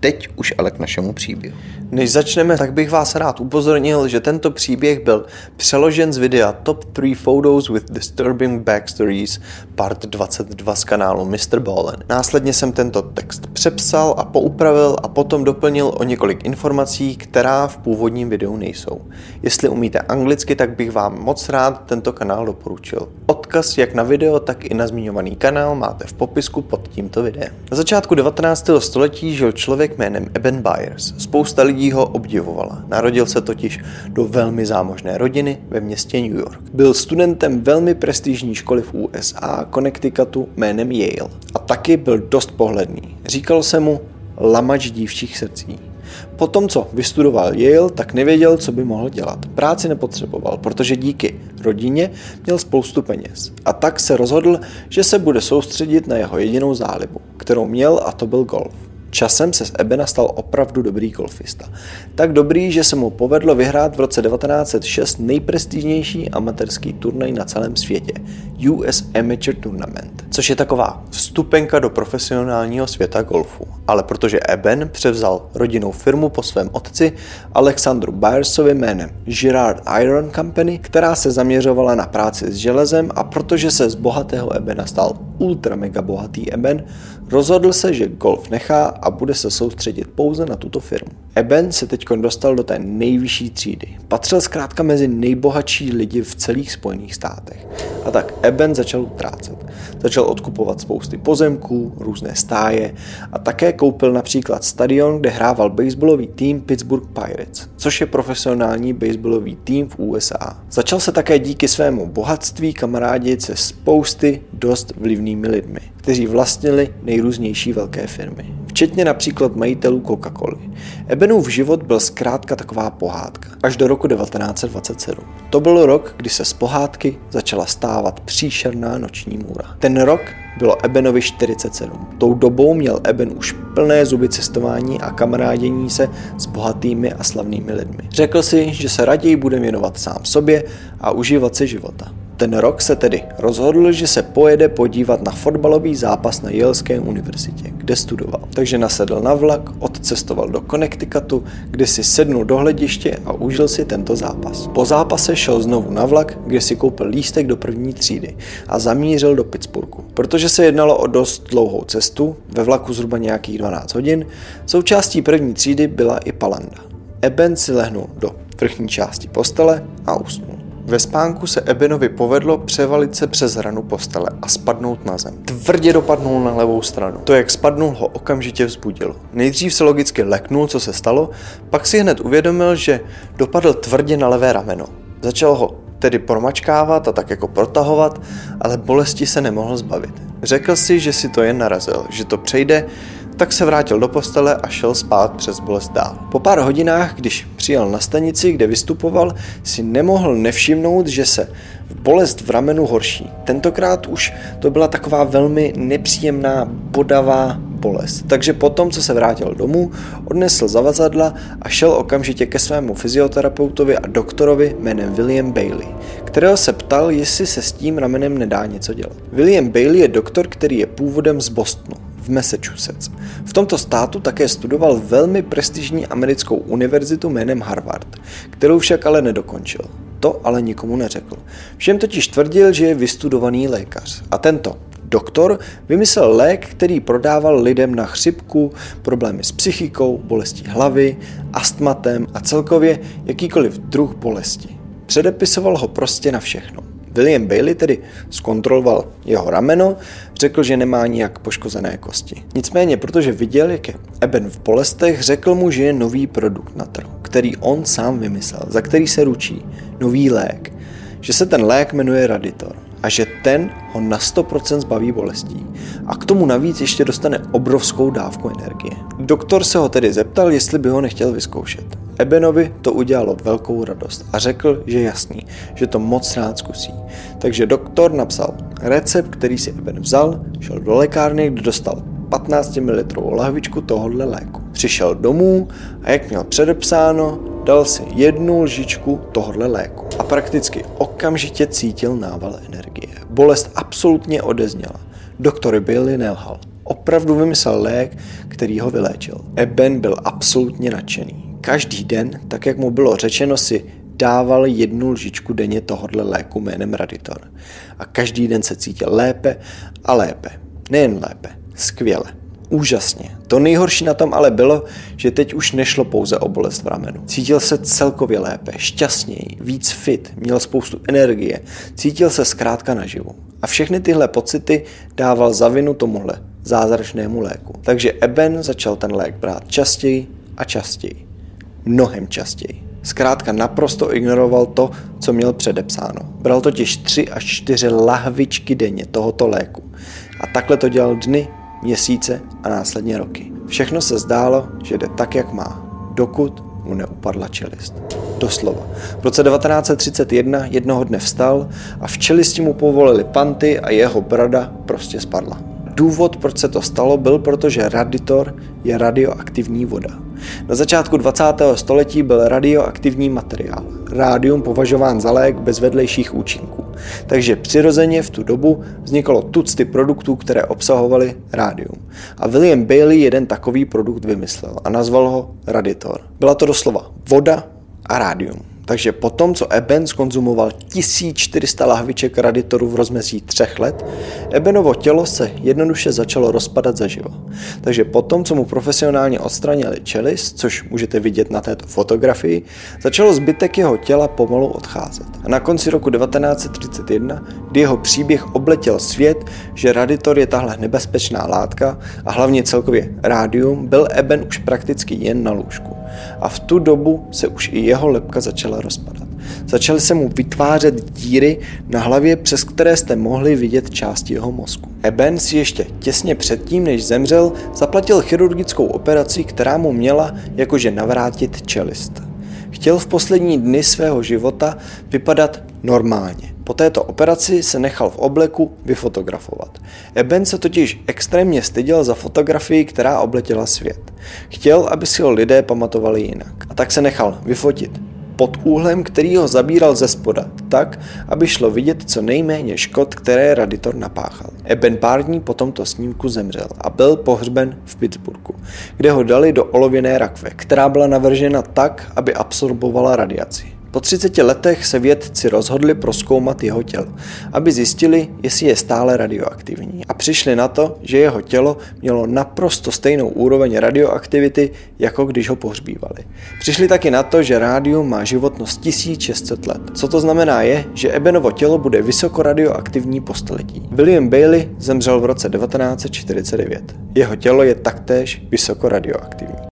Teď už ale k našemu příběhu. Než začneme, tak bych vás rád upozornil, že tento příběh byl přeložen z videa Top 3 Photos with Disturbing Backstories part 22 z kanálu Mr. Ballen. Následně jsem tento text přepsal a poupravil a potom doplnil o několik informací, která v původním videu nejsou. Jestli umíte anglicky, tak bych vám moc rád tento kanál doporučil. Odkaz jak na video, tak i na zmiňovaný kanál máte v popisku pod tímto videem. Na začátku 19. století žil člověk jménem Eben Byers. Spousta lidí ho obdivovala. Narodil se totiž do velmi zámožné rodiny ve městě New York. Byl studentem velmi prestižní školy v USA, Connecticutu jménem Yale. A taky byl dost pohledný. Říkal se mu lamač dívčích srdcí. Po tom, co vystudoval Yale, tak nevěděl, co by mohl dělat. Práci nepotřeboval, protože díky rodině měl spoustu peněz. A tak se rozhodl, že se bude soustředit na jeho jedinou zálibu, kterou měl a to byl golf. Časem se z Ebena stal opravdu dobrý golfista. Tak dobrý, že se mu povedlo vyhrát v roce 1906 nejprestižnější amatérský turnaj na celém světě, US Amateur Tournament, což je taková vstupenka do profesionálního světa golfu. Ale protože Eben převzal rodinnou firmu po svém otci Alexandru Byersovi jménem Girard Iron Company, která se zaměřovala na práci s železem a protože se z bohatého Ebena stal ultra mega bohatý Eben, rozhodl se, že golf nechá a bude se soustředit pouze na tuto firmu. Eben se teď dostal do té nejvyšší třídy. Patřil zkrátka mezi nejbohatší lidi v celých Spojených státech. A tak Eben začal utrácet. Začal odkupovat spousty pozemků, různé stáje a také koupil například stadion, kde hrával baseballový tým Pittsburgh Pirates, což je profesionální baseballový tým v USA. Začal se také díky svému bohatství kamarádit se spousty dost vlivnými lidmi, kteří vlastnili nejrůznější velké firmy včetně například majitelů Coca-Coly. Ebenův život byl zkrátka taková pohádka, až do roku 1927. To byl rok, kdy se z pohádky začala stávat příšerná noční můra. Ten rok bylo Ebenovi 47. Tou dobou měl Eben už plné zuby cestování a kamarádění se s bohatými a slavnými lidmi. Řekl si, že se raději bude věnovat sám sobě a užívat si života. Ten rok se tedy rozhodl, že se pojede podívat na fotbalový zápas na Yaleské univerzitě, kde studoval. Takže nasedl na vlak, odcestoval do Connecticutu, kde si sednul do hlediště a užil si tento zápas. Po zápase šel znovu na vlak, kde si koupil lístek do první třídy a zamířil do Pittsburghu. Protože se jednalo o dost dlouhou cestu, ve vlaku zhruba nějakých 12 hodin, součástí první třídy byla i palanda. Eben si lehnul do vrchní části postele a usnul. Ve spánku se Ebenovi povedlo převalit se přes ranu postele a spadnout na zem. Tvrdě dopadnul na levou stranu. To, jak spadnul, ho okamžitě vzbudilo. Nejdřív se logicky leknul, co se stalo, pak si hned uvědomil, že dopadl tvrdě na levé rameno. Začal ho tedy promačkávat a tak jako protahovat, ale bolesti se nemohl zbavit. Řekl si, že si to jen narazil, že to přejde, tak se vrátil do postele a šel spát přes bolest dál. Po pár hodinách, když přijel na stanici, kde vystupoval, si nemohl nevšimnout, že se bolest v ramenu horší. Tentokrát už to byla taková velmi nepříjemná, bodavá bolest. Takže potom, co se vrátil domů, odnesl zavazadla a šel okamžitě ke svému fyzioterapeutovi a doktorovi jménem William Bailey, kterého se ptal, jestli se s tím ramenem nedá něco dělat. William Bailey je doktor, který je původem z Bostonu v Massachusetts. V tomto státu také studoval velmi prestižní americkou univerzitu jménem Harvard, kterou však ale nedokončil. To ale nikomu neřekl. Všem totiž tvrdil, že je vystudovaný lékař. A tento doktor vymyslel lék, který prodával lidem na chřipku, problémy s psychikou, bolesti hlavy, astmatem a celkově jakýkoliv druh bolesti. Předepisoval ho prostě na všechno. William Bailey tedy zkontroloval jeho rameno, řekl, že nemá nijak poškozené kosti. Nicméně, protože viděl, jak je Eben v bolestech, řekl mu, že je nový produkt na trhu, který on sám vymyslel, za který se ručí, nový lék, že se ten lék jmenuje Raditor. A že ten ho na 100% zbaví bolestí. A k tomu navíc ještě dostane obrovskou dávku energie. Doktor se ho tedy zeptal, jestli by ho nechtěl vyzkoušet. Ebenovi to udělalo velkou radost a řekl, že jasný, že to moc rád zkusí. Takže doktor napsal recept, který si Eben vzal, šel do lékárny, kde dostal 15 ml lahvičku tohohle léku. Přišel domů a jak měl předepsáno, dal si jednu lžičku tohohle léku a prakticky okamžitě cítil nával energie. Bolest absolutně odezněla. Doktor Bailey nelhal. Opravdu vymyslel lék, který ho vyléčil. Eben byl absolutně nadšený. Každý den, tak jak mu bylo řečeno, si dával jednu lžičku denně tohohle léku jménem Raditor. A každý den se cítil lépe a lépe. Nejen lépe, skvěle. Úžasně. To nejhorší na tom ale bylo, že teď už nešlo pouze o bolest v ramenu. Cítil se celkově lépe, šťastněji, víc fit, měl spoustu energie, cítil se zkrátka naživu. A všechny tyhle pocity dával za vinu tomuhle zázračnému léku. Takže Eben začal ten lék brát častěji a častěji mnohem častěji. Zkrátka naprosto ignoroval to, co měl předepsáno. Bral totiž 3 až 4 lahvičky denně tohoto léku. A takhle to dělal dny, měsíce a následně roky. Všechno se zdálo, že jde tak, jak má, dokud mu neupadla čelist. Doslova. V roce 1931 jednoho dne vstal a v čelisti mu povolili panty a jeho brada prostě spadla. Důvod, proč se to stalo, byl, protože raditor je radioaktivní voda. Na začátku 20. století byl radioaktivní materiál, rádium považován za lék bez vedlejších účinků. Takže přirozeně v tu dobu vzniklo tucty produktů, které obsahovaly rádium. A William Bailey jeden takový produkt vymyslel a nazval ho Raditor. Byla to doslova voda a rádium. Takže po tom, co Eben skonzumoval 1400 lahviček raditoru v rozmezí třech let, Ebenovo tělo se jednoduše začalo rozpadat zaživo. Takže po tom, co mu profesionálně odstranili čelist, což můžete vidět na této fotografii, začalo zbytek jeho těla pomalu odcházet. A na konci roku 1931, kdy jeho příběh obletěl svět, že raditor je tahle nebezpečná látka a hlavně celkově rádium, byl Eben už prakticky jen na lůžku. A v tu dobu se už i jeho lepka začala rozpadat. Začaly se mu vytvářet díry na hlavě, přes které jste mohli vidět části jeho mozku. Eben si ještě těsně předtím, než zemřel, zaplatil chirurgickou operaci, která mu měla jakože navrátit čelist. Chtěl v poslední dny svého života vypadat normálně. Po této operaci se nechal v obleku vyfotografovat. Eben se totiž extrémně styděl za fotografii, která obletěla svět. Chtěl, aby si ho lidé pamatovali jinak. A tak se nechal vyfotit pod úhlem, který ho zabíral ze spoda, tak, aby šlo vidět co nejméně škod, které raditor napáchal. Eben pár dní po tomto snímku zemřel a byl pohřben v Pittsburghu, kde ho dali do olověné rakve, která byla navržena tak, aby absorbovala radiaci. Po 30 letech se vědci rozhodli proskoumat jeho tělo, aby zjistili, jestli je stále radioaktivní. A přišli na to, že jeho tělo mělo naprosto stejnou úroveň radioaktivity, jako když ho pohřbívali. Přišli taky na to, že rádium má životnost 1600 let. Co to znamená je, že Ebenovo tělo bude vysoko radioaktivní po století. William Bailey zemřel v roce 1949. Jeho tělo je taktéž vysoko radioaktivní.